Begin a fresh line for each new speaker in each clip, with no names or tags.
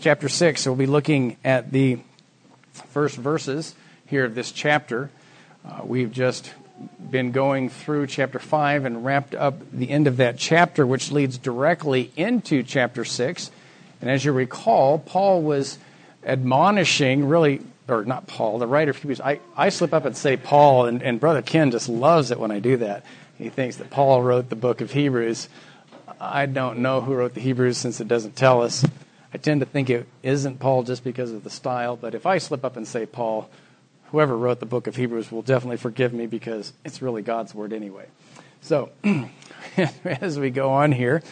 chapter 6. So we'll be looking at the first verses here of this chapter. Uh, we've just been going through chapter 5 and wrapped up the end of that chapter, which leads directly into chapter 6. And as you recall, Paul was admonishing, really, or not Paul, the writer of Hebrews. I, I slip up and say Paul, and, and Brother Ken just loves it when I do that. He thinks that Paul wrote the book of Hebrews. I don't know who wrote the Hebrews since it doesn't tell us. I tend to think it isn't Paul just because of the style, but if I slip up and say Paul, whoever wrote the book of Hebrews will definitely forgive me because it's really God's word anyway. So, as we go on here,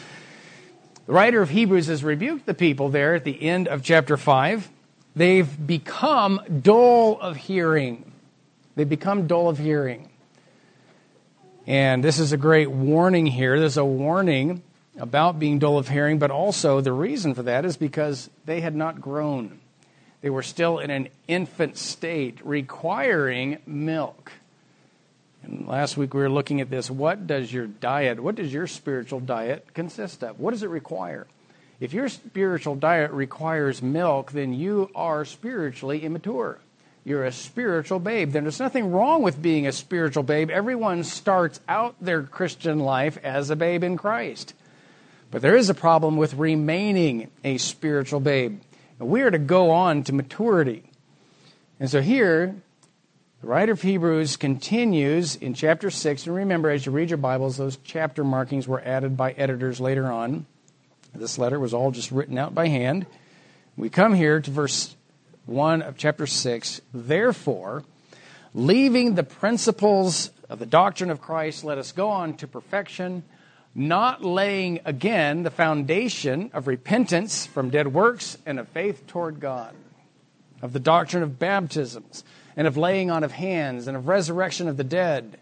the writer of Hebrews has rebuked the people there at the end of chapter 5. They've become dull of hearing. They've become dull of hearing. And this is a great warning here. There's a warning about being dull of hearing, but also the reason for that is because they had not grown. They were still in an infant state, requiring milk. And last week we were looking at this. What does your diet, what does your spiritual diet consist of? What does it require? If your spiritual diet requires milk, then you are spiritually immature. You're a spiritual babe. Then there's nothing wrong with being a spiritual babe. Everyone starts out their Christian life as a babe in Christ. But there is a problem with remaining a spiritual babe. We are to go on to maturity. And so here, the writer of Hebrews continues in chapter 6. And remember, as you read your Bibles, those chapter markings were added by editors later on. This letter was all just written out by hand. We come here to verse 1 of chapter 6. Therefore, leaving the principles of the doctrine of Christ, let us go on to perfection not laying again the foundation of repentance from dead works and of faith toward God, of the doctrine of baptisms, and of laying on of hands, and of resurrection of the dead,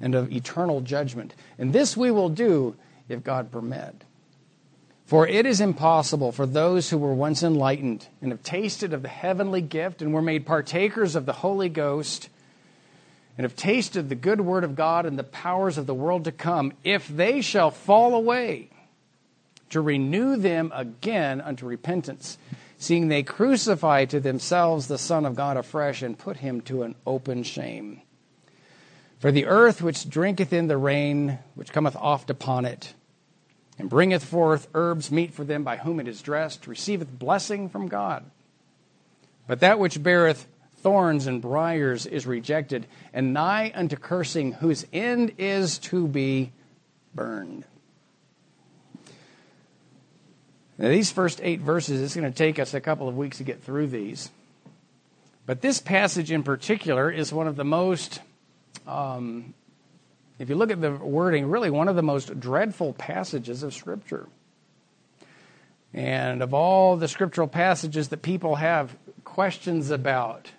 and of eternal judgment. And this we will do if God permit. For it is impossible for those who were once enlightened and have tasted of the heavenly gift and were made partakers of the Holy Ghost and have tasted the good word of God and the powers of the world to come, if they shall fall away, to renew them again unto repentance, seeing they crucify to themselves the Son of God afresh and put him to an open shame. For the earth which drinketh in the rain which cometh oft upon it, and bringeth forth herbs meet for them by whom it is dressed, receiveth blessing from God. But that which beareth thorns and briers is rejected, and nigh unto cursing, whose end is to be burned. Now, these first eight verses, it's going to take us a couple of weeks to get through these. But this passage in particular is one of the most, um, if you look at the wording, really one of the most dreadful passages of Scripture. And of all the scriptural passages that people have questions about,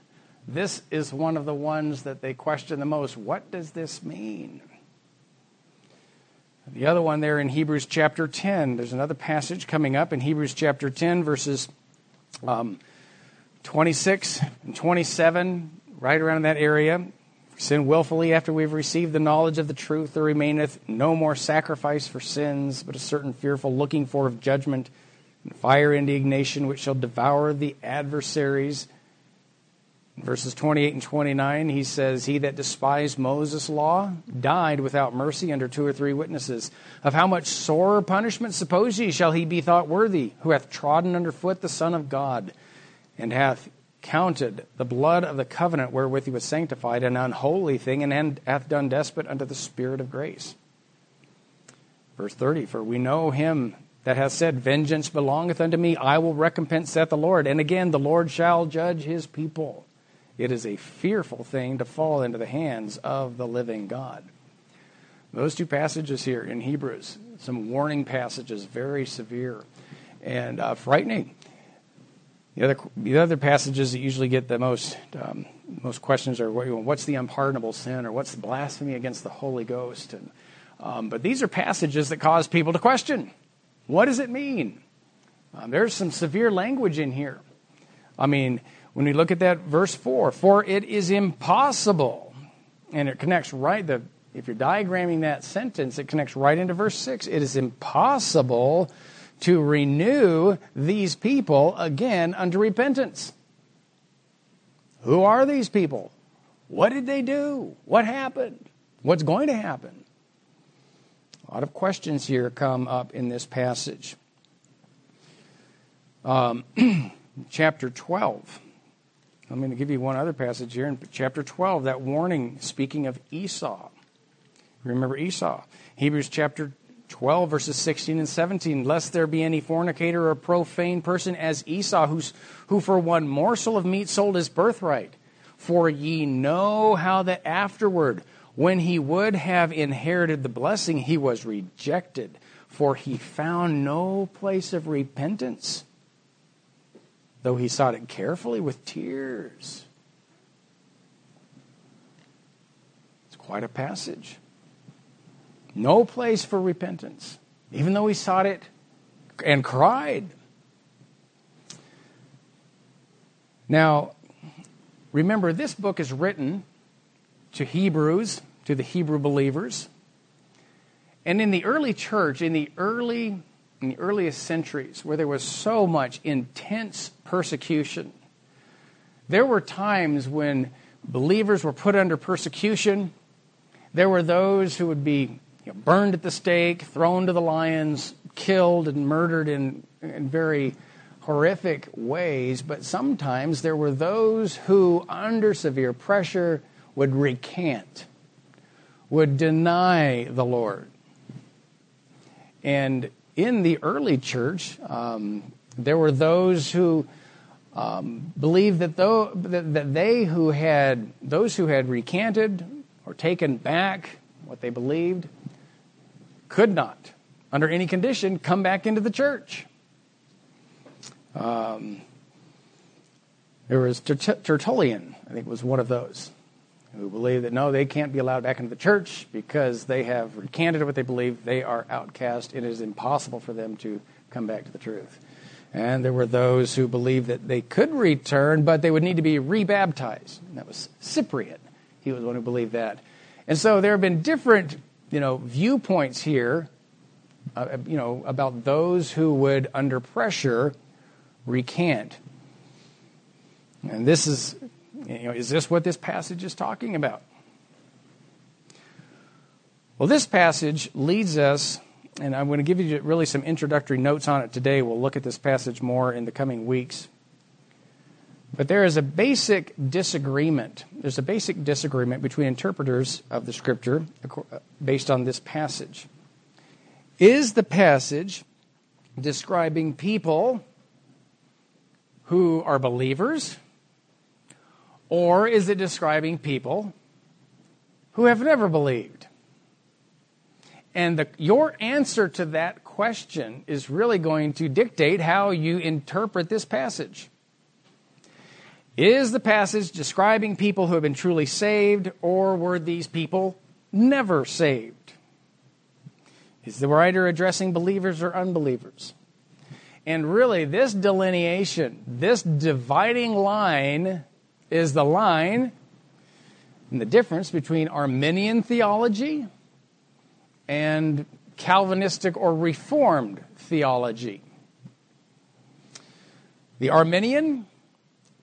this is one of the ones that they question the most. What does this mean? The other one there in Hebrews chapter 10, there's another passage coming up in Hebrews chapter 10, verses um, 26 and 27, right around that area. Sin willfully after we've received the knowledge of the truth, there remaineth no more sacrifice for sins, but a certain fearful looking for of judgment and fire indignation which shall devour the adversaries verses 28 and 29, he says, He that despised Moses' law died without mercy under two or three witnesses. Of how much sorer punishment, suppose ye, shall he be thought worthy, who hath trodden under foot the Son of God, and hath counted the blood of the covenant wherewith he was sanctified an unholy thing, and hath done despot unto the Spirit of grace. Verse 30, For we know him that hath said, Vengeance belongeth unto me, I will recompense, saith the Lord. And again, the Lord shall judge his people. It is a fearful thing to fall into the hands of the living God. Those two passages here in Hebrews, some warning passages, very severe and uh, frightening. The other, the other passages that usually get the most, um, most questions are what's the unpardonable sin or what's the blasphemy against the Holy Ghost? And, um, but these are passages that cause people to question what does it mean? Um, there's some severe language in here. I mean, when we look at that verse 4, for it is impossible, and it connects right, the, if you're diagramming that sentence, it connects right into verse 6. It is impossible to renew these people again unto repentance. Who are these people? What did they do? What happened? What's going to happen? A lot of questions here come up in this passage. Um, chapter 12. I'm going to give you one other passage here in chapter 12, that warning speaking of Esau. Remember Esau. Hebrews chapter 12, verses 16 and 17. Lest there be any fornicator or profane person as Esau, who's, who for one morsel of meat sold his birthright. For ye know how that afterward, when he would have inherited the blessing, he was rejected, for he found no place of repentance, though he sought it carefully with tears. It's quite a passage. No place for repentance, even though he sought it and cried. Now, remember, this book is written to Hebrews, to the Hebrew believers. And in the early church, in the early in the earliest centuries, where there was so much intense persecution, there were times when believers were put under persecution. There were those who would be you know, burned at the stake, thrown to the lions, killed and murdered in, in very horrific ways. But sometimes there were those who, under severe pressure, would recant, would deny the Lord. And in the early church, um, there were those who um, believed that, though, that, that they who had those who had recanted or taken back what they believed could not, under any condition, come back into the church. Um, there was Tertullian, I think, was one of those who believe that no, they can't be allowed back into the church because they have recanted what they believe. They are outcast. It is impossible for them to come back to the truth. And there were those who believed that they could return, but they would need to be rebaptized. And that was Cyprian. He was the one who believed that. And so there have been different you know, viewpoints here, uh, you know, about those who would, under pressure, recant. And this is, you know, is this what this passage is talking about? Well, this passage leads us, and I'm going to give you really some introductory notes on it today. We'll look at this passage more in the coming weeks. But there is a basic disagreement. There's a basic disagreement between interpreters of the scripture based on this passage. Is the passage describing people who are believers, or is it describing people who have never believed? And the, your answer to that question is really going to dictate how you interpret this passage. Is the passage describing people who have been truly saved, or were these people never saved? Is the writer addressing believers or unbelievers? And really, this delineation, this dividing line, is the line and the difference between Arminian theology and Calvinistic or Reformed theology. The Arminian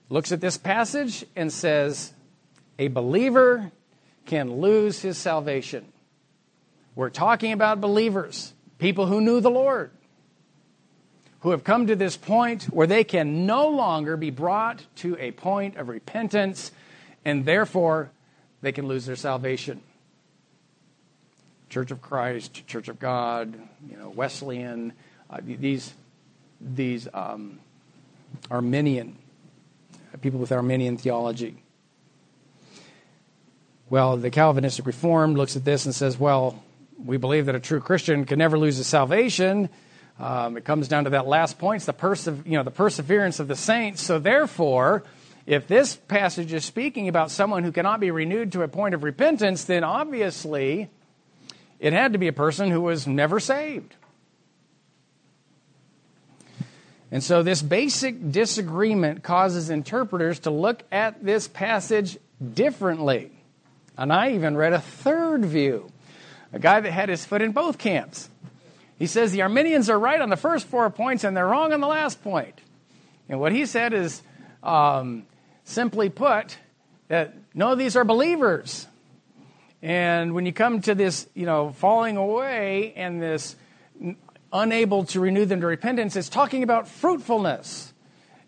looks at this passage and says, a believer can lose his salvation. We're talking about believers, people who knew the Lord, who have come to this point where they can no longer be brought to a point of repentance, and therefore they can lose their salvation. Church of Christ, Church of God, you know, Wesleyan, uh, these these um, Arminian people with Arminian theology. Well, the Calvinistic Reformed looks at this and says, well, we believe that a true Christian can never lose his salvation. Um, it comes down to that last point, it's the, perse- you know, the perseverance of the saints. So, therefore, if this passage is speaking about someone who cannot be renewed to a point of repentance, then obviously it had to be a person who was never saved. And so, this basic disagreement causes interpreters to look at this passage differently. And I even read a third view a guy that had his foot in both camps. He says the Arminians are right on the first four points and they're wrong on the last point. And what he said is um, simply put, that no, these are believers. And when you come to this, you know, falling away and this unable to renew them to repentance, it's talking about fruitfulness.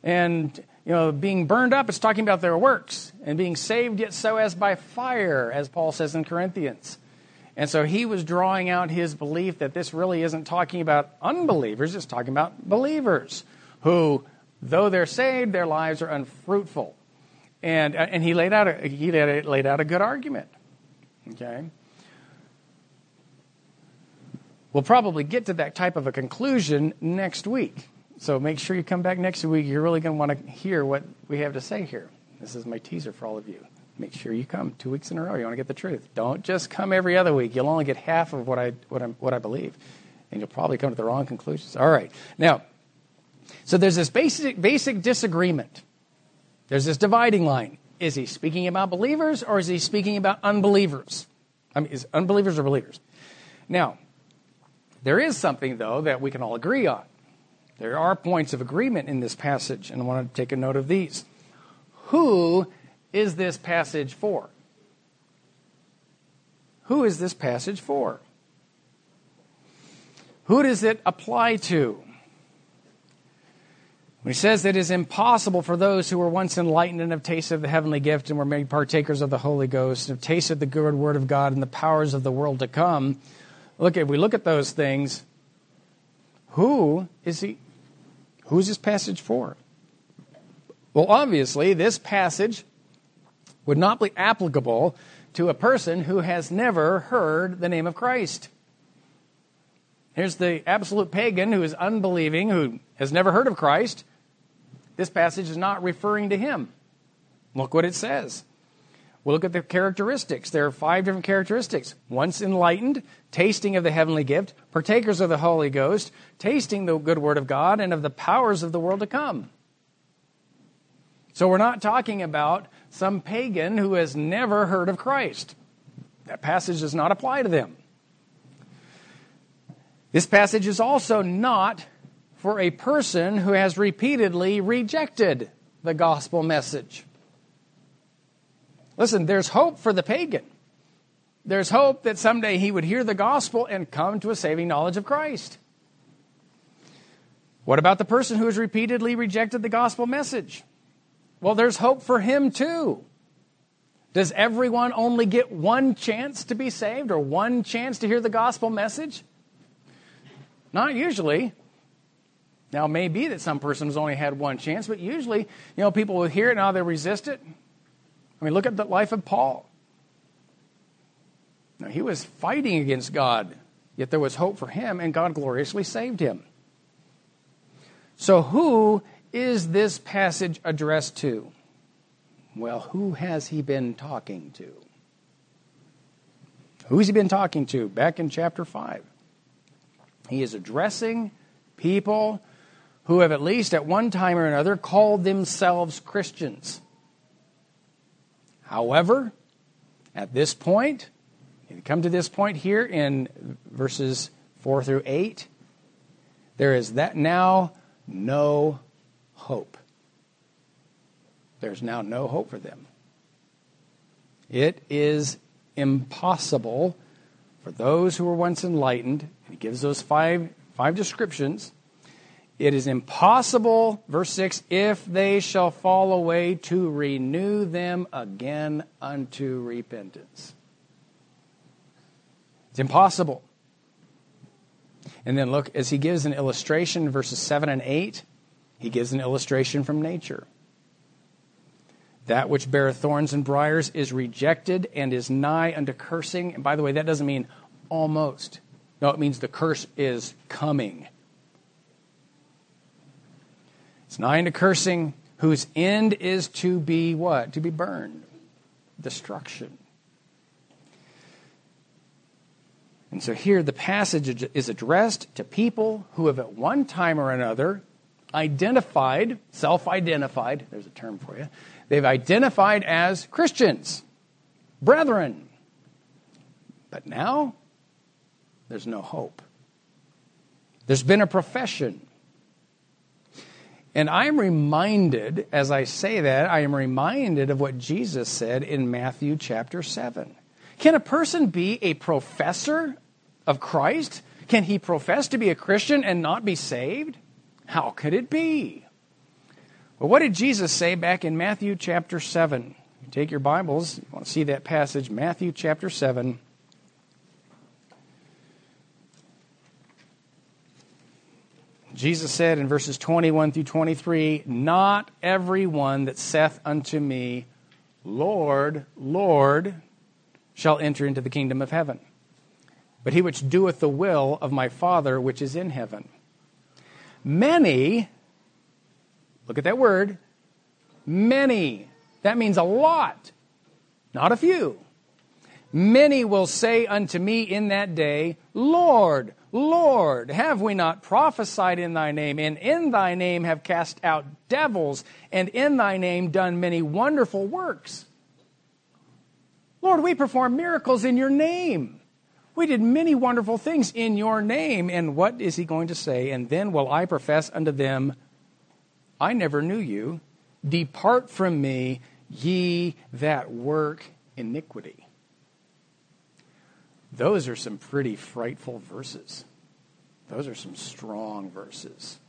And, you know, being burned up, it's talking about their works. And being saved yet so as by fire, as Paul says in Corinthians. And so he was drawing out his belief that this really isn't talking about unbelievers, it's talking about believers who, though they're saved, their lives are unfruitful. And, uh, and he, laid out a, he laid, laid out a good argument. Okay? We'll probably get to that type of a conclusion next week. So make sure you come back next week. You're really going to want to hear what we have to say here. This is my teaser for all of you. Make sure you come two weeks in a row. You want to get the truth. Don't just come every other week. You'll only get half of what I, what, i what I believe. And you'll probably come to the wrong conclusions. All right. Now, so there's this basic, basic disagreement. There's this dividing line. Is he speaking about believers or is he speaking about unbelievers? I mean, is unbelievers or believers? Now, there is something, though, that we can all agree on. There are points of agreement in this passage, and I want to take a note of these. Who is this passage for? Who is this passage for? Who does it apply to? When he says that it is impossible for those who were once enlightened and have tasted the heavenly gift and were made partakers of the Holy Ghost and have tasted the good word of God and the powers of the world to come. Look, if we look at those things, who is he Who is this passage for? Well, obviously, this passage would not be applicable to a person who has never heard the name of Christ. Here's the absolute pagan who is unbelieving, who has never heard of Christ. This passage is not referring to him. Look what it says. We'll look at the characteristics. There are five different characteristics. Once enlightened, tasting of the heavenly gift, partakers of the Holy Ghost, tasting the good word of God, and of the powers of the world to come. So we're not talking about some pagan who has never heard of Christ. That passage does not apply to them. This passage is also not for a person who has repeatedly rejected the gospel message. Listen, there's hope for the pagan. There's hope that someday he would hear the gospel and come to a saving knowledge of Christ. What about the person who has repeatedly rejected the gospel message? Well, there's hope for him too. Does everyone only get one chance to be saved or one chance to hear the gospel message? Not usually. Now, it may be that some person has only had one chance, but usually, you know, people will hear it now they resist it. I mean, look at the life of Paul. Now, he was fighting against God, yet there was hope for him, and God gloriously saved him. So, who is this passage addressed to? Well, who has he been talking to? Who's he been talking to? Back in chapter 5. He is addressing people who have at least at one time or another called themselves Christians. However, at this point, if you come to this point here in verses 4 through 8, there is that now no hope. There's now no hope for them. It is impossible for those who were once enlightened. He gives those five, five descriptions it is impossible, verse 6, if they shall fall away to renew them again unto repentance. It's impossible. And then look, as he gives an illustration, verses 7 and 8, he gives an illustration from nature. That which beareth thorns and briers is rejected and is nigh unto cursing. And by the way, that doesn't mean almost. No, it means the curse is coming. It's nigh unto cursing, whose end is to be what? To be burned. Destruction. And so here the passage is addressed to people who have at one time or another identified, self identified, there's a term for you, they've identified as Christians, brethren. But now, there's no hope. There's been a profession. And I'm reminded, as I say that, I am reminded of what Jesus said in Matthew chapter 7. Can a person be a professor of Christ? Can he profess to be a Christian and not be saved? How could it be? Well, what did Jesus say back in Matthew chapter 7? You take your Bibles, you want to see that passage, Matthew chapter 7. Jesus said in verses 21 through 23, Not everyone that saith unto me, Lord, Lord, shall enter into the kingdom of heaven, but he which doeth the will of my Father which is in heaven. Many, look at that word, many. That means a lot, not a few. Many will say unto me in that day, Lord, Lord, have we not prophesied in thy name, and in thy name have cast out devils, and in thy name done many wonderful works? Lord, we perform miracles in your name. We did many wonderful things in your name. And what is he going to say? And then will I profess unto them, I never knew you. Depart from me, ye that work iniquity. Those are some pretty frightful verses. Those are some strong verses.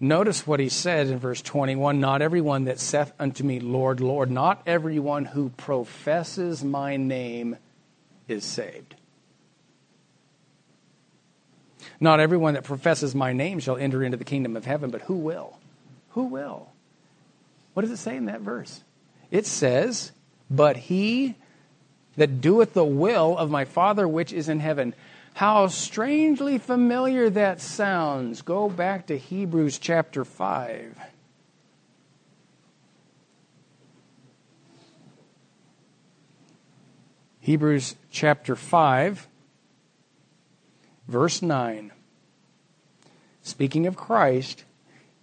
Notice what he said in verse 21 Not everyone that saith unto me, Lord, Lord, not everyone who professes my name is saved. Not everyone that professes my name shall enter into the kingdom of heaven, but who will? Who will? What does it say in that verse? It says, But he that doeth the will of my Father which is in heaven. How strangely familiar that sounds. Go back to Hebrews chapter 5. Hebrews chapter 5 Verse 9. Speaking of Christ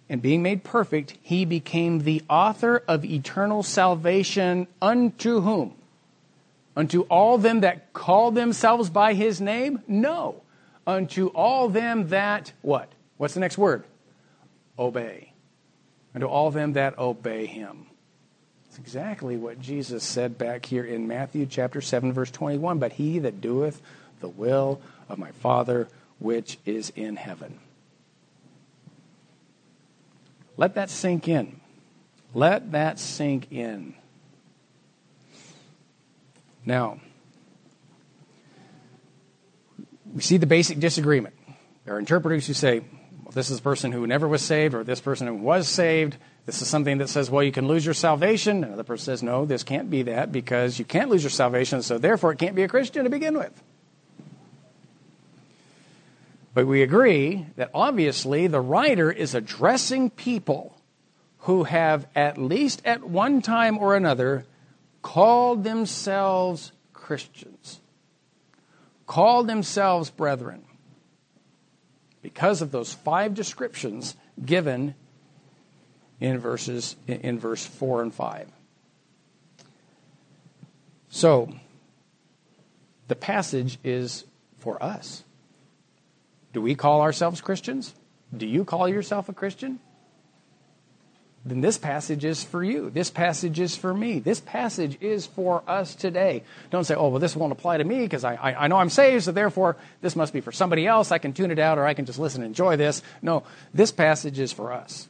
and being made perfect, he became the author of eternal salvation unto whom? Unto all them that call themselves by his name? No. Unto all them that, what? What's the next word? Obey. Unto all them that obey him. It's exactly what Jesus said back here in Matthew chapter 7, verse 21. But he that doeth the will of my Father which is in heaven. Let that sink in. Let that sink in. Now, we see the basic disagreement. There are interpreters who say, well, this is a person who never was saved, or this person who was saved. This is something that says, well, you can lose your salvation. Another person says, no, this can't be that because you can't lose your salvation, so therefore it can't be a Christian to begin with. But we agree that obviously the writer is addressing people who have, at least at one time or another, called themselves Christians, called themselves brethren, because of those five descriptions given in verses in verse 4 and 5. So, the passage is for us. Do we call ourselves Christians? Do you call yourself a Christian? Then this passage is for you. This passage is for me. This passage is for us today. Don't say, oh, well, this won't apply to me because I, I, I, know I'm saved, so therefore this must be for somebody else. I can tune it out or I can just listen and enjoy this. No, this passage is for us.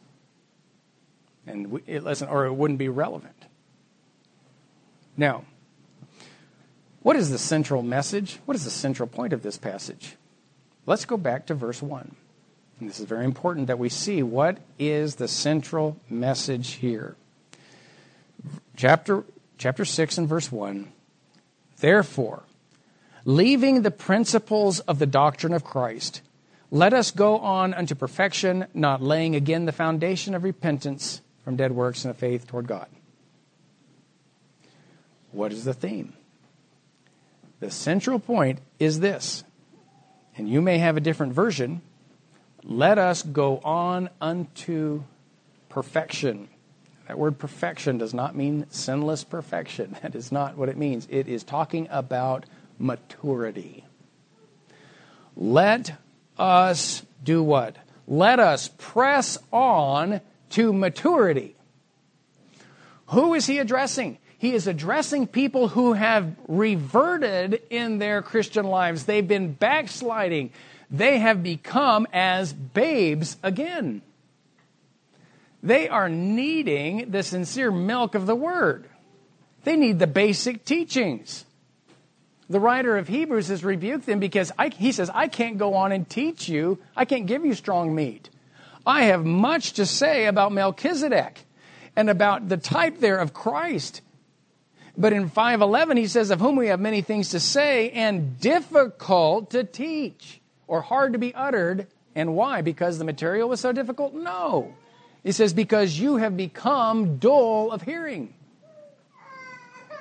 And we, it, listen, or it wouldn't be relevant. Now, what is the central message? What is the central point of this passage? Let's go back to verse 1. And this is very important that we see what is the central message here. Chapter, chapter 6 and verse 1. Therefore, leaving the principles of the doctrine of Christ, let us go on unto perfection, not laying again the foundation of repentance from dead works and of faith toward God. What is the theme? The central point is this and you may have a different version, let us go on unto perfection. That word perfection does not mean sinless perfection. That is not what it means. It is talking about maturity. Let us do what? Let us press on to maturity. Who is he addressing? He is addressing people who have reverted in their Christian lives. They've been backsliding. They have become as babes again. They are needing the sincere milk of the word. They need the basic teachings. The writer of Hebrews has rebuked them because I, he says, I can't go on and teach you. I can't give you strong meat. I have much to say about Melchizedek and about the type there of Christ. But in 511, he says, Of whom we have many things to say and difficult to teach, or hard to be uttered. And why? Because the material was so difficult? No. He says, Because you have become dull of hearing.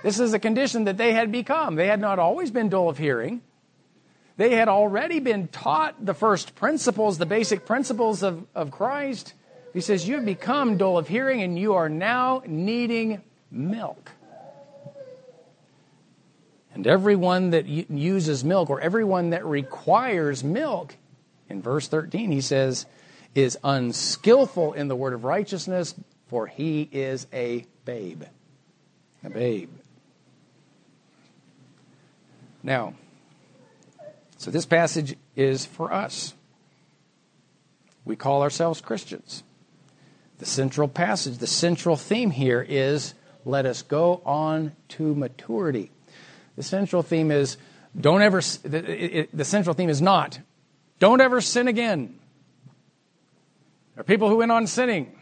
This is a condition that they had become. They had not always been dull of hearing. They had already been taught the first principles, the basic principles of, of Christ. He says, You have become dull of hearing and you are now needing milk. And everyone that uses milk or everyone that requires milk, in verse 13, he says, is unskillful in the word of righteousness, for he is a babe. A babe. Now, so this passage is for us. We call ourselves Christians. The central passage, the central theme here is let us go on to maturity. The central theme is don't ever, the, the central theme is not don't ever sin again. There are people who went on sinning,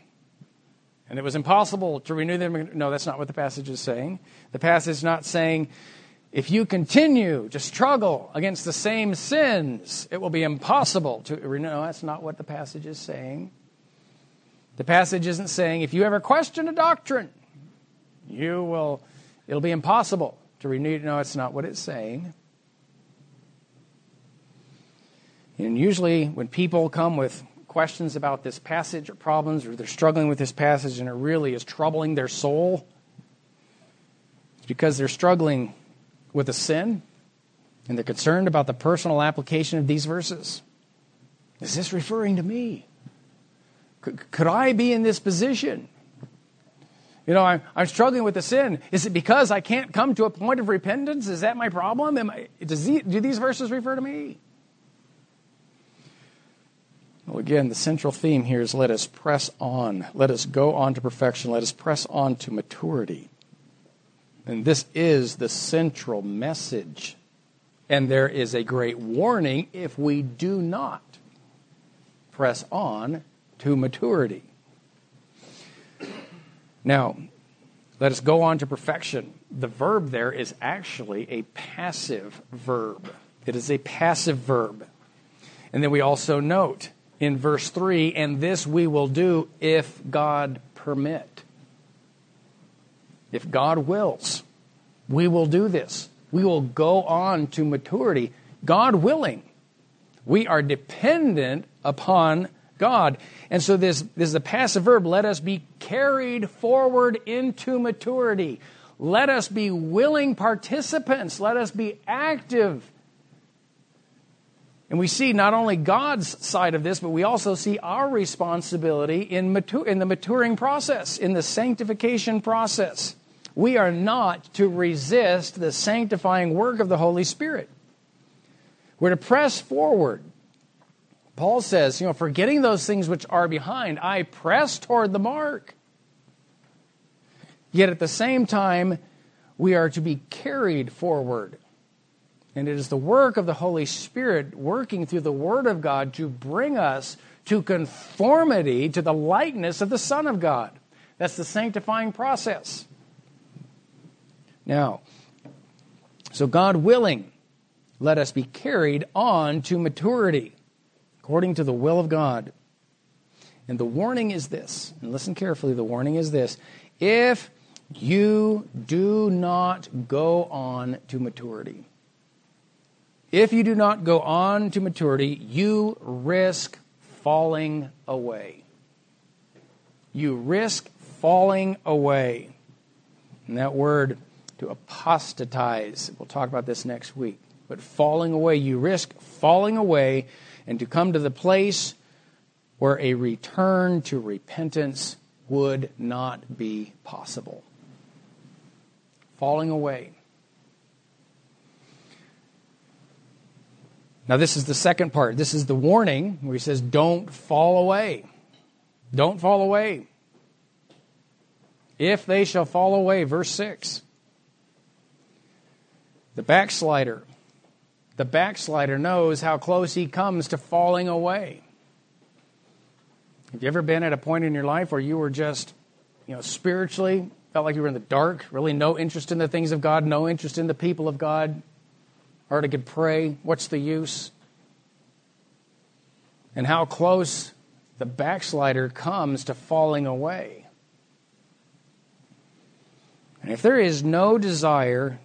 and it was impossible to renew them. No, that's not what the passage is saying. The passage is not saying if you continue to struggle against the same sins, it will be impossible to renew. No, that's not what the passage is saying. The passage isn't saying if you ever question a doctrine, you will, it'll be impossible to renew. No, it's not what it's saying. And usually, when people come with questions about this passage or problems, or they're struggling with this passage and it really is troubling their soul, it's because they're struggling with a sin and they're concerned about the personal application of these verses. Is this referring to me? Could, could I be in this position? You know, I'm, I'm struggling with the sin. Is it because I can't come to a point of repentance? Is that my problem? Am I, does he, do these verses refer to me? Well, again, the central theme here is let us press on. Let us go on to perfection. Let us press on to maturity. And this is the central message. And there is a great warning if we do not press on to maturity. Now, let us go on to perfection. The verb there is actually a passive verb. It is a passive verb. And then we also note in verse 3 and this we will do if God permit. If God wills, we will do this. We will go on to maturity, God willing. We are dependent upon God. And so this, this is a passive verb. Let us be carried forward into maturity. Let us be willing participants. Let us be active. And we see not only God's side of this, but we also see our responsibility in, mature, in the maturing process, in the sanctification process. We are not to resist the sanctifying work of the Holy Spirit. We're to press forward. Paul says, you know, forgetting those things which are behind, I press toward the mark. Yet at the same time, we are to be carried forward. And it is the work of the Holy Spirit working through the Word of God to bring us to conformity to the likeness of the Son of God. That's the sanctifying process. Now, so God willing, let us be carried on to maturity according to the will of God. And the warning is this, and listen carefully the warning is this if you do not go on to maturity, if you do not go on to maturity, you risk falling away. You risk falling away. And that word to apostatize, we'll talk about this next week. But falling away, you risk falling away and to come to the place where a return to repentance would not be possible. Falling away. Now, this is the second part. This is the warning where he says, Don't fall away. Don't fall away. If they shall fall away, verse 6. The backslider. The backslider knows how close he comes to falling away. Have you ever been at a point in your life where you were just, you know, spiritually felt like you were in the dark, really no interest in the things of God, no interest in the people of God? Hardly could pray. What's the use? And how close the backslider comes to falling away. And if there is no desire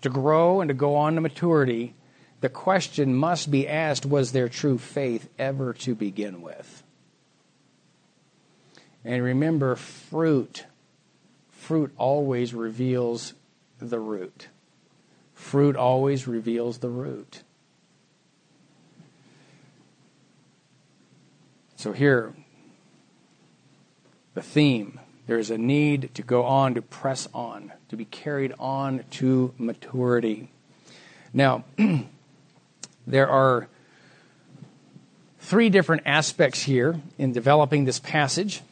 to grow and to go on to maturity, the question must be asked was there true faith ever to begin with? And remember, fruit, fruit always reveals the root. Fruit always reveals the root. So here, the theme there is a need to go on, to press on, to be carried on to maturity. Now, there are three different aspects here in developing this passage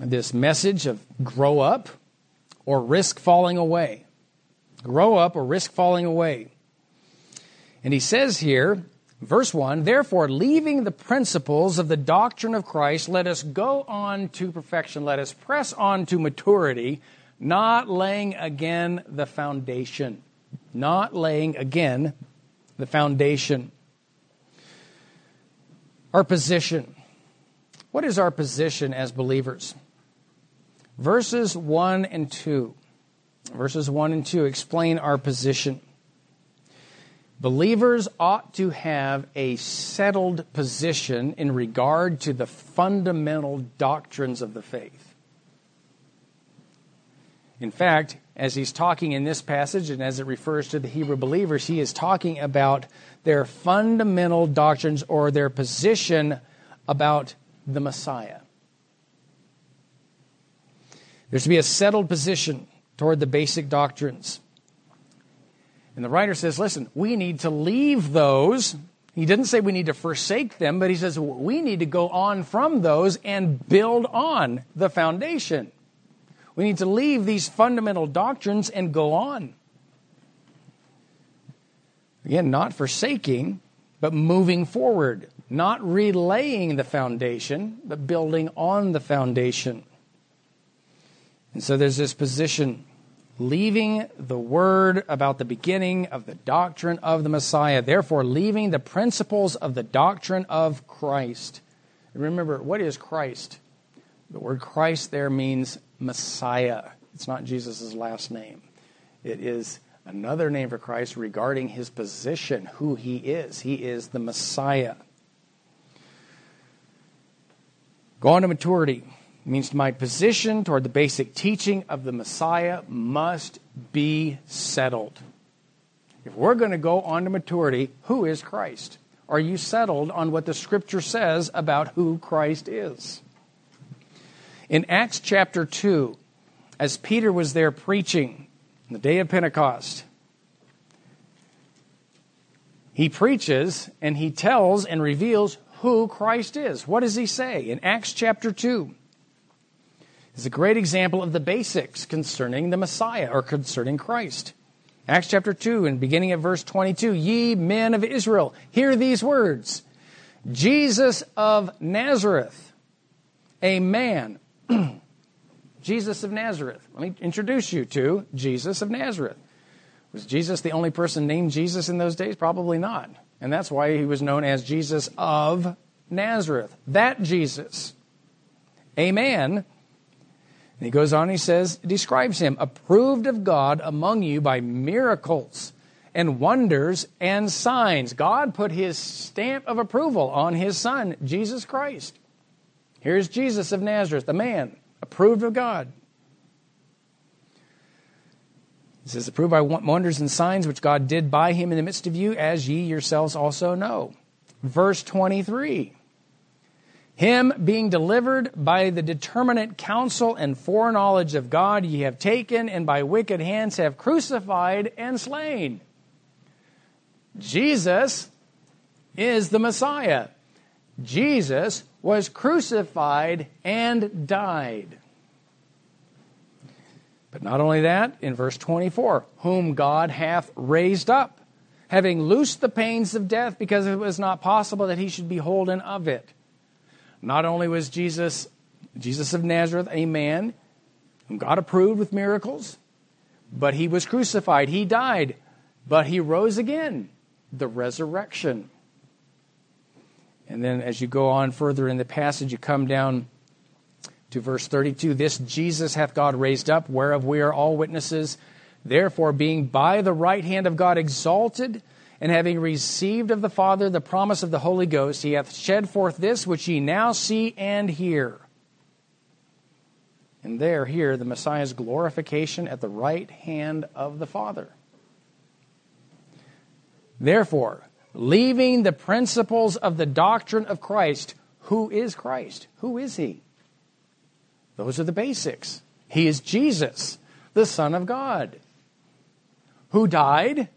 this message of grow up or risk falling away. Grow up or risk falling away. And he says here, verse 1 Therefore, leaving the principles of the doctrine of Christ, let us go on to perfection. Let us press on to maturity, not laying again the foundation. Not laying again the foundation. Our position. What is our position as believers? Verses 1 and 2. Verses 1 and 2 explain our position. Believers ought to have a settled position in regard to the fundamental doctrines of the faith. In fact, as he's talking in this passage and as it refers to the Hebrew believers, he is talking about their fundamental doctrines or their position about the Messiah. There's to be a settled position toward the basic doctrines. And the writer says, listen, we need to leave those. He didn't say we need to forsake them, but he says we need to go on from those and build on the foundation. We need to leave these fundamental doctrines and go on. Again, not forsaking, but moving forward. Not relaying the foundation, but building on the foundation. And so there's this position leaving the word about the beginning of the doctrine of the Messiah, therefore, leaving the principles of the doctrine of Christ. And remember, what is Christ? The word Christ there means Messiah. It's not Jesus' last name, it is another name for Christ regarding his position, who he is. He is the Messiah. Go on to maturity. It means my position toward the basic teaching of the Messiah must be settled. If we're going to go on to maturity, who is Christ? Are you settled on what the Scripture says about who Christ is? In Acts chapter 2, as Peter was there preaching on the day of Pentecost, he preaches and he tells and reveals who Christ is. What does he say in Acts chapter 2? is a great example of the basics concerning the Messiah or concerning Christ. Acts chapter 2 and beginning at verse 22 Ye men of Israel, hear these words Jesus of Nazareth, a man. Jesus of Nazareth. Let me introduce you to Jesus of Nazareth. Was Jesus the only person named Jesus in those days? Probably not. And that's why he was known as Jesus of Nazareth. That Jesus. A man and he goes on, he says, describes him, approved of God among you by miracles and wonders and signs. God put his stamp of approval on his son, Jesus Christ. Here's Jesus of Nazareth, the man, approved of God. He says, approved by wonders and signs which God did by him in the midst of you, as ye yourselves also know. verse 23. Him being delivered by the determinate counsel and foreknowledge of God, ye have taken, and by wicked hands have crucified and slain. Jesus is the Messiah. Jesus was crucified and died. But not only that, in verse 24, whom God hath raised up, having loosed the pains of death, because it was not possible that he should be holden of it. Not only was Jesus, Jesus of Nazareth, a man whom God approved with miracles, but he was crucified. He died, but he rose again. The resurrection. And then as you go on further in the passage, you come down to verse 32 This Jesus hath God raised up, whereof we are all witnesses. Therefore, being by the right hand of God exalted, and having received of the Father the promise of the Holy Ghost, he hath shed forth this which ye now see and hear. And there, here, the Messiah's glorification at the right hand of the Father. Therefore, leaving the principles of the doctrine of Christ, who is Christ? Who is he? Those are the basics. He is Jesus, the Son of God, who died,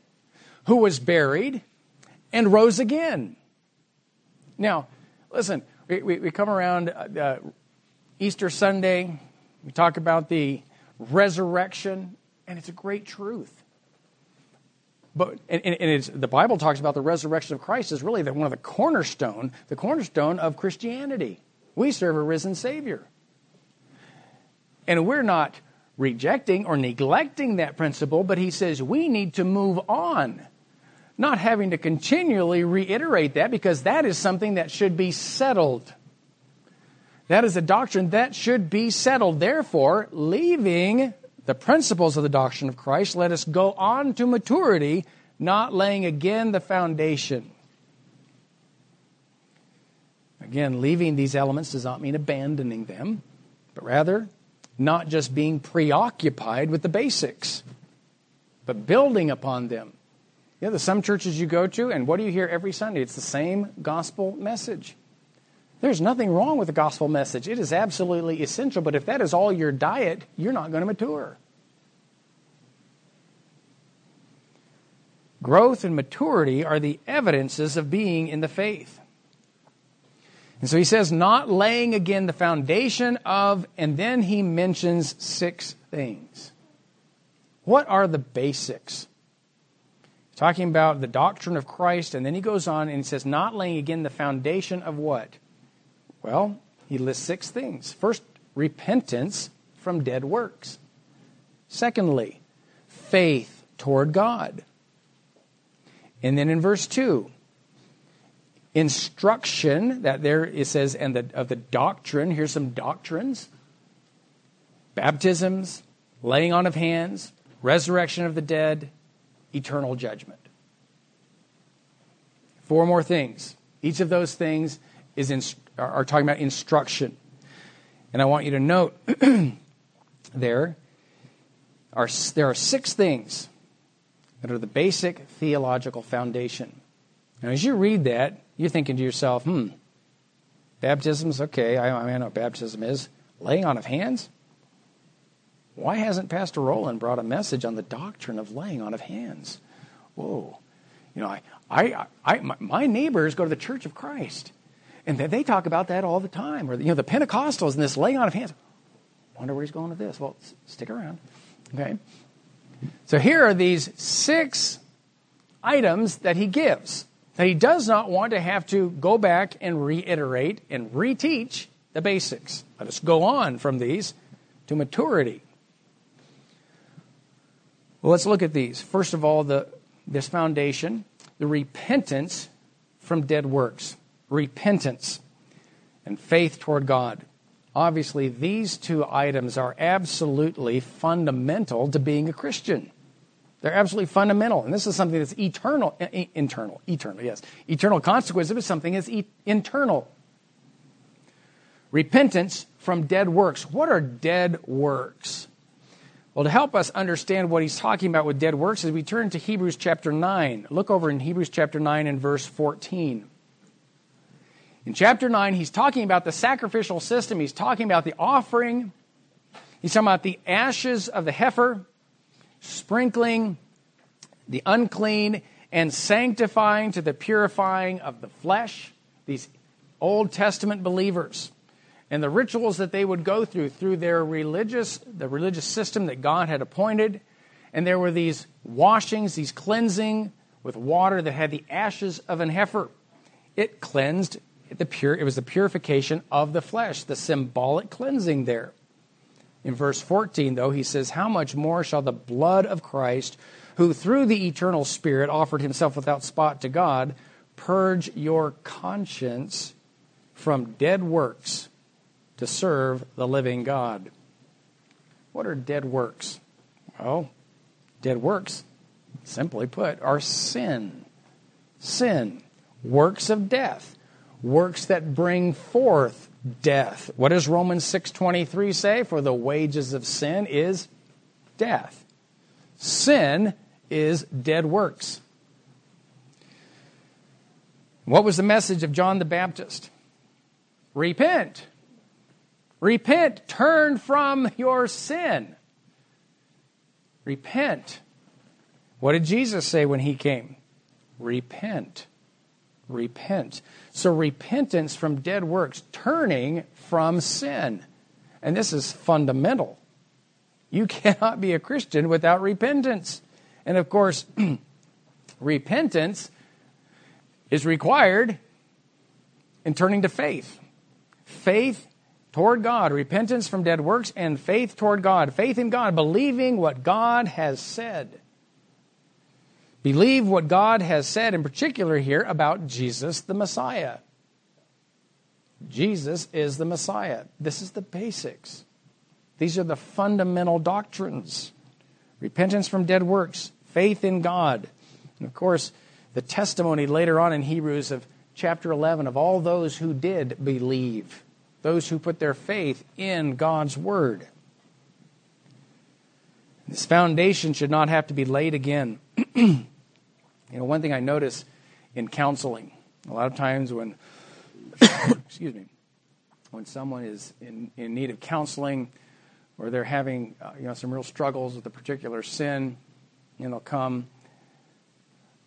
who was buried, and rose again. Now, listen, we, we, we come around uh, Easter Sunday, we talk about the resurrection, and it's a great truth. But and, and the Bible talks about the resurrection of Christ is really the, one of the cornerstone, the cornerstone of Christianity. We serve a risen Savior. And we're not rejecting or neglecting that principle, but he says we need to move on, not having to continually reiterate that because that is something that should be settled. That is a doctrine that should be settled. Therefore, leaving the principles of the doctrine of Christ, let us go on to maturity, not laying again the foundation. Again, leaving these elements does not mean abandoning them, but rather not just being preoccupied with the basics, but building upon them. You know, there's some churches you go to, and what do you hear every Sunday? It's the same gospel message. There's nothing wrong with the gospel message. It is absolutely essential, but if that is all your diet, you're not going to mature. Growth and maturity are the evidences of being in the faith. And so he says, not laying again the foundation of, and then he mentions six things. What are the basics? Talking about the doctrine of Christ, and then he goes on and he says, not laying again the foundation of what? Well, he lists six things. First, repentance from dead works. Secondly, faith toward God. And then in verse 2, instruction that there it says and the, of the doctrine here's some doctrines baptisms laying on of hands resurrection of the dead eternal judgment four more things each of those things is in, are talking about instruction and i want you to note there are there are six things that are the basic theological foundation now as you read that you're thinking to yourself, hmm, baptism's okay. I, I know what baptism is. Laying on of hands? Why hasn't Pastor Roland brought a message on the doctrine of laying on of hands? Whoa. You know, I, I, I, my neighbors go to the Church of Christ, and they talk about that all the time. Or, you know, the Pentecostals and this laying on of hands. Wonder where he's going with this. Well, stick around. Okay? So here are these six items that he gives that he does not want to have to go back and reiterate and reteach the basics. Let us go on from these to maturity. Well, let's look at these. First of all, the, this foundation, the repentance from dead works. Repentance and faith toward God. Obviously, these two items are absolutely fundamental to being a Christian. They're absolutely fundamental. And this is something that's eternal, eh, eh, internal, eternal, yes. Eternal consequence of something is e- internal. Repentance from dead works. What are dead works? Well, to help us understand what he's talking about with dead works, as we turn to Hebrews chapter 9. Look over in Hebrews chapter 9 and verse 14. In chapter 9, he's talking about the sacrificial system, he's talking about the offering, he's talking about the ashes of the heifer, sprinkling the unclean, and sanctifying to the purifying of the flesh. These Old Testament believers and the rituals that they would go through through their religious the religious system that God had appointed. And there were these washings these cleansing with water that had the ashes of an heifer. It cleansed the pure it was the purification of the flesh the symbolic cleansing there in verse 14 though he says how much more shall the blood of Christ who through the eternal spirit offered himself without spot to God purge your conscience from dead works to serve the living God. What are dead works? Well, dead works, simply put, are sin. Sin, works of death, works that bring forth death. What does Romans 6:23 say? For the wages of sin is death. Sin is dead works. What was the message of John the Baptist? Repent. Repent. Turn from your sin. Repent. What did Jesus say when he came? Repent. Repent. So, repentance from dead works, turning from sin. And this is fundamental. You cannot be a Christian without repentance. And of course, repentance is required in turning to faith faith toward God, repentance from dead works, and faith toward God. Faith in God, believing what God has said. Believe what God has said, in particular here, about Jesus the Messiah. Jesus is the Messiah. This is the basics. These are the fundamental doctrines repentance from dead works, faith in God. And of course, the testimony later on in Hebrews of chapter 11 of all those who did believe those who put their faith in God's Word. This foundation should not have to be laid again. you know, one thing I notice in counseling, a lot of times when, excuse me, when someone is in, in need of counseling or they're having uh, you know some real struggles with a particular sin, you they'll come,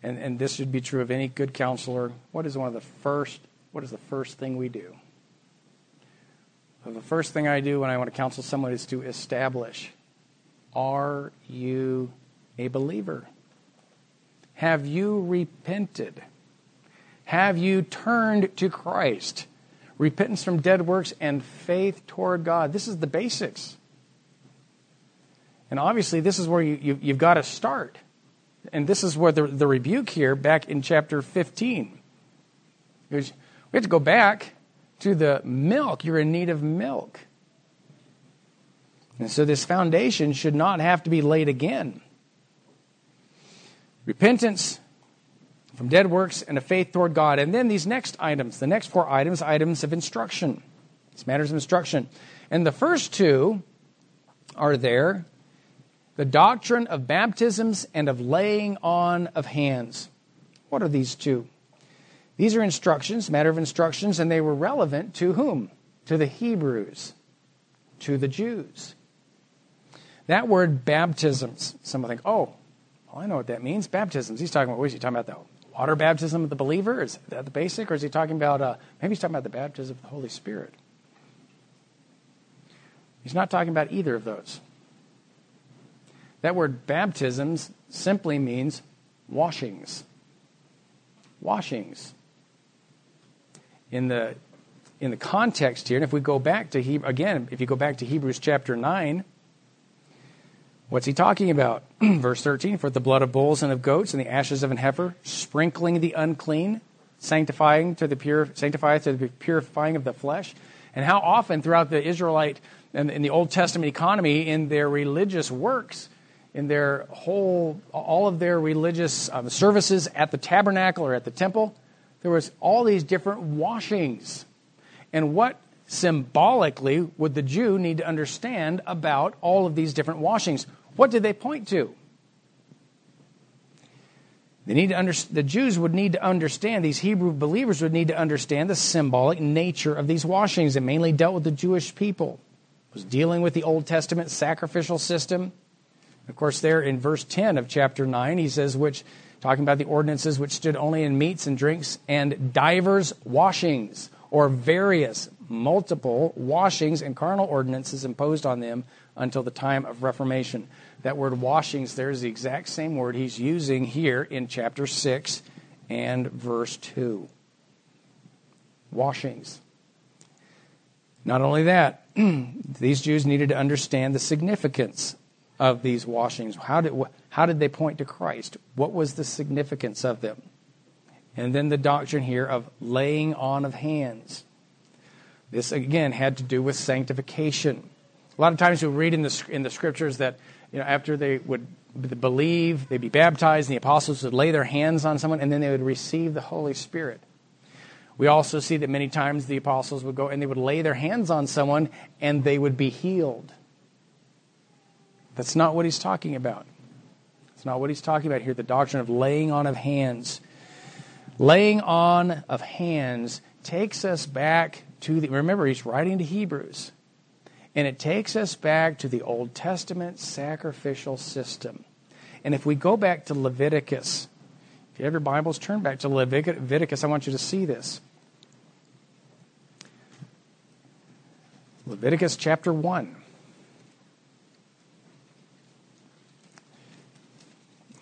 and, and this should be true of any good counselor. What is one of the first? What is the first thing we do? the first thing I do when I want to counsel someone is to establish are you a believer? Have you repented? Have you turned to Christ? Repentance from dead works and faith toward God. This is the basics. And obviously, this is where you, you, you've got to start. And this is where the, the rebuke here, back in chapter 15. Because we have to go back to the milk. You're in need of milk. And so this foundation should not have to be laid again. Repentance from dead works and a faith toward God. And then these next items, the next four items, items of instruction. It's matters of instruction. And the first two are there the doctrine of baptisms and of laying on of hands. What are these two? These are instructions, matter of instructions, and they were relevant to whom? To the Hebrews, to the Jews. That word baptisms, some think, oh, well, I know what that means. Baptisms. He's talking about, what is he talking about? The water baptism of the believer? Is that the basic? Or is he talking about, uh, maybe he's talking about the baptism of the Holy Spirit? He's not talking about either of those. That word baptisms simply means washings. Washings in the in the context here, and if we go back to Hebrew, again, if you go back to Hebrews chapter 9, what's he talking about? Verse 13, for the blood of bulls and of goats and the ashes of an heifer, sprinkling the unclean, sanctifying to the pure, sanctify to the purifying of the flesh. And how often throughout the Israelite and in the Old Testament economy, in their religious works, in their whole, all of their religious um, services at the tabernacle or at the temple, there was all these different washings. And what symbolically would the Jew need to understand about all of these different washings? What did they point to? They need to under, the Jews would need to understand, these Hebrew believers would need to understand the symbolic nature of these washings. that mainly dealt with the Jewish people. It was dealing with the Old Testament sacrificial system. Of course, there in verse 10 of chapter 9, he says, which, talking about the ordinances which stood only in meats and drinks and divers washings, or various, multiple washings and carnal ordinances imposed on them until the time of Reformation. That word washings there is the exact same word he's using here in chapter 6 and verse 2. Washings. Not only that, these Jews needed to understand the significance of these washings. How did, how did they point to Christ? What was the significance of them? And then the doctrine here of laying on of hands. This, again, had to do with sanctification. A lot of times we read in the, in the scriptures that you know, after they would believe, they'd be baptized, and the apostles would lay their hands on someone, and then they would receive the Holy Spirit. We also see that many times the apostles would go and they would lay their hands on someone and they would be healed. That's not what he's talking about. It's not what he's talking about here, the doctrine of laying on of hands. Laying on of hands takes us back to the, remember, he's writing to Hebrews. And it takes us back to the Old Testament sacrificial system. And if we go back to Leviticus, if you have your Bibles, turn back to Leviticus. I want you to see this. Leviticus chapter 1.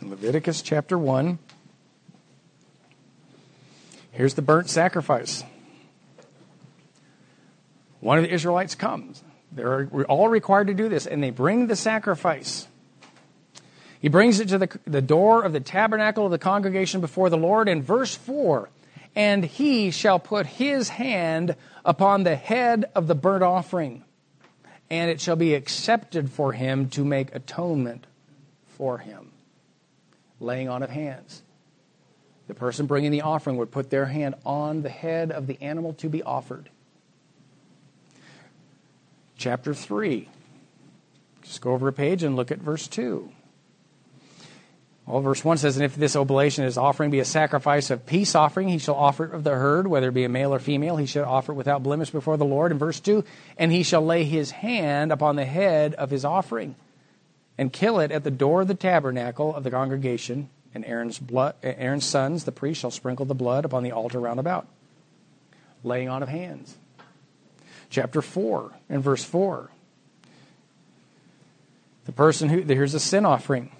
Leviticus chapter 1. Here's the burnt sacrifice. One of the Israelites comes. They're all required to do this, and they bring the sacrifice. He brings it to the, the door of the tabernacle of the congregation before the Lord. In verse 4, and he shall put his hand upon the head of the burnt offering, and it shall be accepted for him to make atonement for him. Laying on of hands. The person bringing the offering would put their hand on the head of the animal to be offered chapter 3. Just go over a page and look at verse 2. Well, verse 1 says, And if this oblation, his offering, be a sacrifice of peace offering, he shall offer it of the herd, whether it be a male or female, he shall offer it without blemish before the Lord. In verse 2, And he shall lay his hand upon the head of his offering, and kill it at the door of the tabernacle of the congregation, and Aaron's, blood, Aaron's sons, the priest, shall sprinkle the blood upon the altar round about. Laying on of hands chapter 4 and verse 4. The person who, here's a sin offering.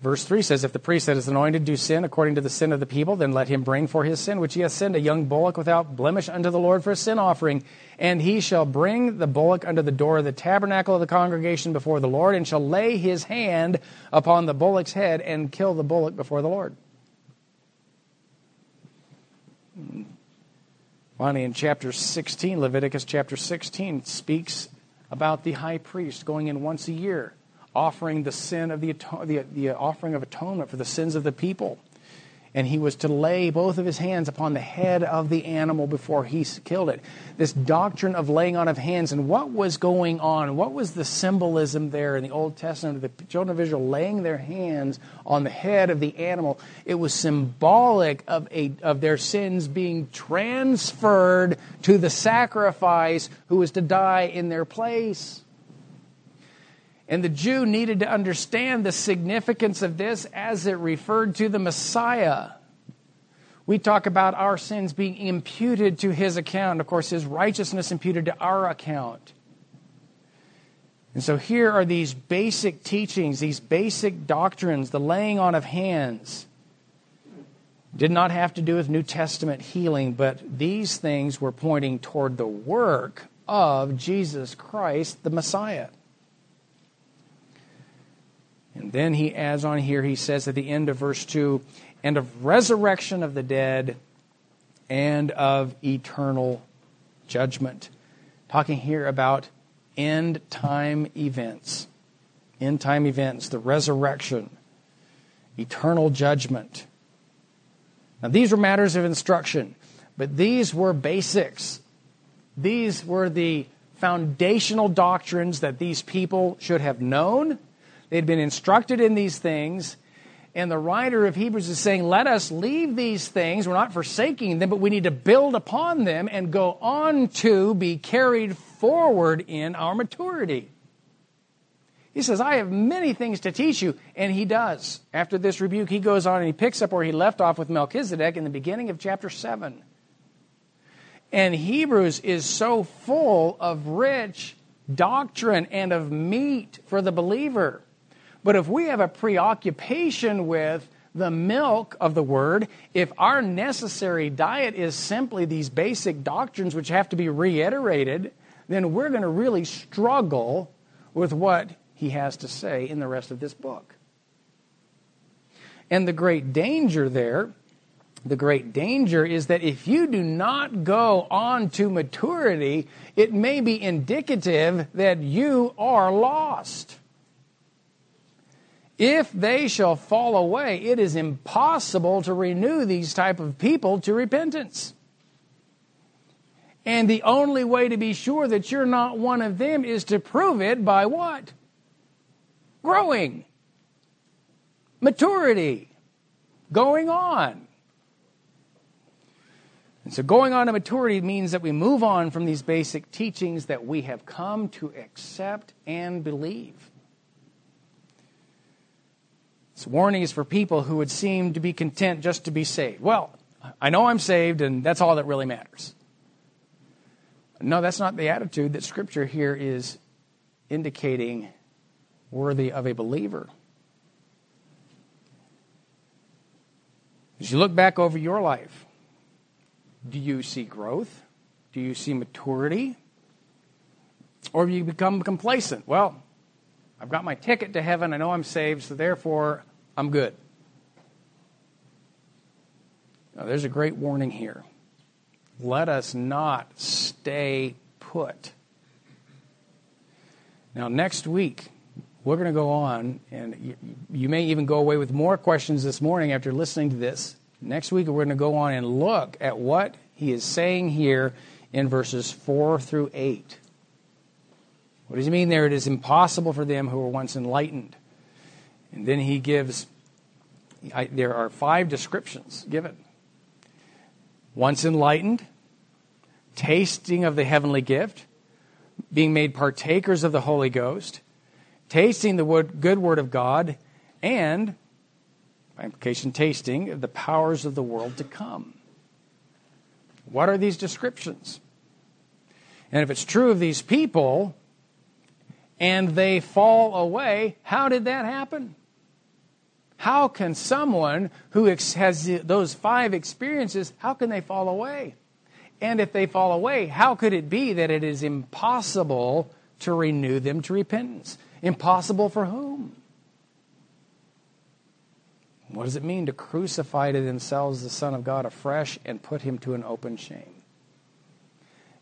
Verse 3 says, If the priest that is anointed do sin according to the sin of the people, then let him bring for his sin which he has sinned a young bullock without blemish unto the Lord for a sin offering. And he shall bring the bullock unto the door of the tabernacle of the congregation before the Lord, and shall lay his hand upon the bullock's head and kill the bullock before the Lord. Finally, in chapter 16, Leviticus chapter 16 speaks about the high priest going in once a year, offering the sin of the, the, the offering of atonement for the sins of the people and he was to lay both of his hands upon the head of the animal before he killed it. This doctrine of laying on of hands and what was going on? What was the symbolism there in the Old Testament of the children of Israel laying their hands on the head of the animal? It was symbolic of, a, of their sins being transferred to the sacrifice who was to die in their place. And the Jew needed to understand the significance of this as it referred to the Messiah. We talk about our sins being imputed to his account. Of course, his righteousness imputed to our account. And so here are these basic teachings, these basic doctrines, the laying on of hands. Did not have to do with New Testament healing, but these things were pointing toward the work of Jesus Christ, the Messiah. And then he adds on here, he says at the end of verse 2 and of resurrection of the dead and of eternal judgment. Talking here about end time events. End time events, the resurrection, eternal judgment. Now, these were matters of instruction, but these were basics. These were the foundational doctrines that these people should have known They'd been instructed in these things, And the writer of Hebrews is saying, let us leave these things. We're not forsaking them, but we need to build upon them and go on to be carried forward in our maturity. He says, I have many things to teach you. And he does. After this rebuke, he goes on and he picks up where he left off with Melchizedek in the beginning of chapter 7. And Hebrews is so full of rich doctrine and of meat for the believer. But if we have a preoccupation with the milk of the word, if our necessary diet is simply these basic doctrines which have to be reiterated, then we're going to really struggle with what he has to say in the rest of this book. And the great danger there, the great danger is that if you do not go on to maturity, it may be indicative that you are lost. If they shall fall away, it is impossible to renew these type of people to repentance. And the only way to be sure that you're not one of them is to prove it by what? Growing. Maturity. Going on. And so going on to maturity means that we move on from these basic teachings that we have come to accept and believe. Warning is for people who would seem to be content just to be saved. Well, I know I'm saved, and that's all that really matters. No, that's not the attitude that Scripture here is indicating worthy of a believer. As you look back over your life, do you see growth? Do you see maturity? Or have you become complacent? Well, I've got my ticket to heaven. I know I'm saved, so therefore I'm good. Now, there's a great warning here. Let us not stay put. Now, next week, we're going to go on, and you, may even go away with more questions this morning after listening to this. Next week, we're going to go on and look at what he is saying here in verses 4 through 8. What does he mean there? It is impossible for them who were once enlightened. And then he gives, I, there are five descriptions given. Once enlightened, tasting of the heavenly gift, being made partakers of the Holy Ghost, tasting the wood, good word of God, and, by implication, tasting the powers of the world to come. What are these descriptions? And if it's true of these people and they fall away, how did that happen? How can someone who has those five experiences, how can they fall away? And if they fall away, how could it be that it is impossible to renew them to repentance? Impossible for whom? What does it mean to crucify to themselves the Son of God afresh and put him to an open shame?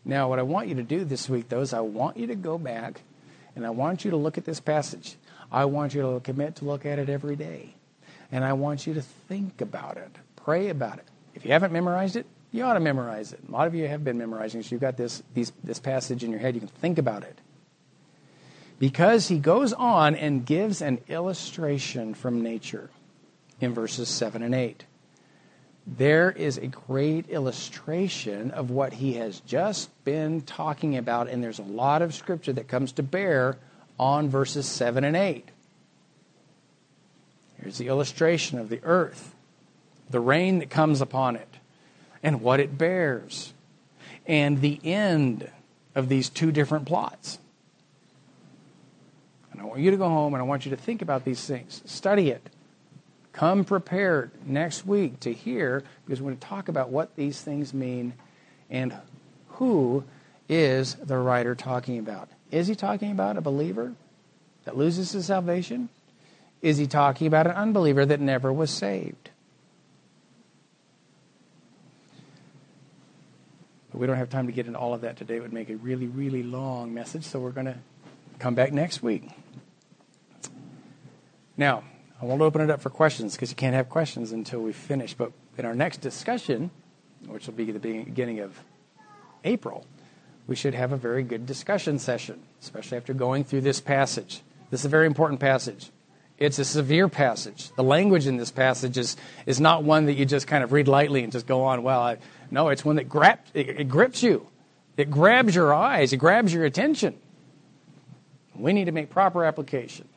Now, what I want you to do this week, though, is I want you to go back and I want you to look at this passage. I want you to commit to look at it every day. And I want you to think about it, pray about it. If you haven't memorized it, you ought to memorize it. A lot of you have been memorizing, so you've got this, these, this passage in your head. You can think about it. Because he goes on and gives an illustration from nature in verses 7 and 8. There is a great illustration of what he has just been talking about, and there's a lot of scripture that comes to bear on verses 7 and 8. Here's the illustration of the earth, the rain that comes upon it, and what it bears, and the end of these two different plots. And I want you to go home and I want you to think about these things. Study it. Come prepared next week to hear, because we're going to talk about what these things mean and who is the writer talking about. Is he talking about a believer that loses his salvation? Is he talking about an unbeliever that never was saved? But we don't have time to get into all of that today. It would make a really, really long message, so we're going to come back next week. Now, I won't open it up for questions because you can't have questions until we finish. But in our next discussion, which will be the beginning of April, we should have a very good discussion session, especially after going through this passage. This is a very important passage. It's a severe passage. The language in this passage is, is not one that you just kind of read lightly and just go on, well, I, no, it's one that grab, it, it grips you. It grabs your eyes. It grabs your attention. We need to make proper application.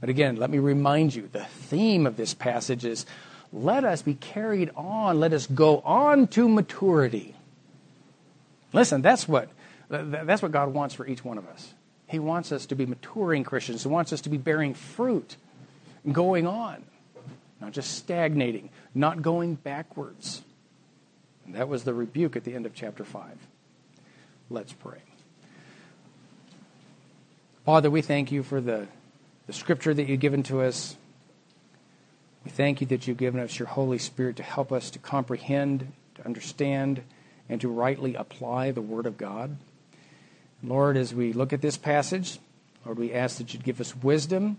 But again, let me remind you the theme of this passage is let us be carried on, let us go on to maturity. Listen, that's what, that's what God wants for each one of us. He wants us to be maturing Christians. He wants us to be bearing fruit, going on, not just stagnating, not going backwards. And that was the rebuke at the end of chapter 5. Let's pray. Father, we thank you for the, the scripture that you've given to us. We thank you that you've given us your Holy Spirit to help us to comprehend, to understand, and to rightly apply the Word of God. Lord, as we look at this passage, Lord, we ask that you'd give us wisdom.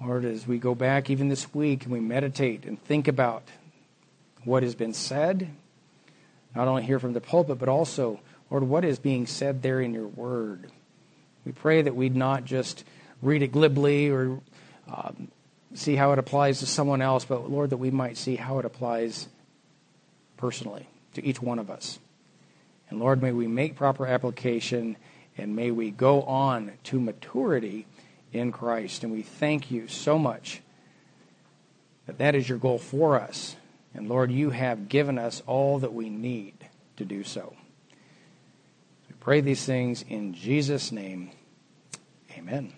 Lord, as we go back even this week and we meditate and think about what has been said, not only here from the pulpit, but also, Lord, what is being said there in your word. We pray that we'd not just read it glibly or um, see how it applies to someone else, but Lord, that we might see how it applies personally to each one of us. And Lord, may we make proper application and may we go on to maturity in Christ. And we thank you so much that that is your goal for us. And Lord, you have given us all that we need to do so. We pray these things in Jesus' name. Amen.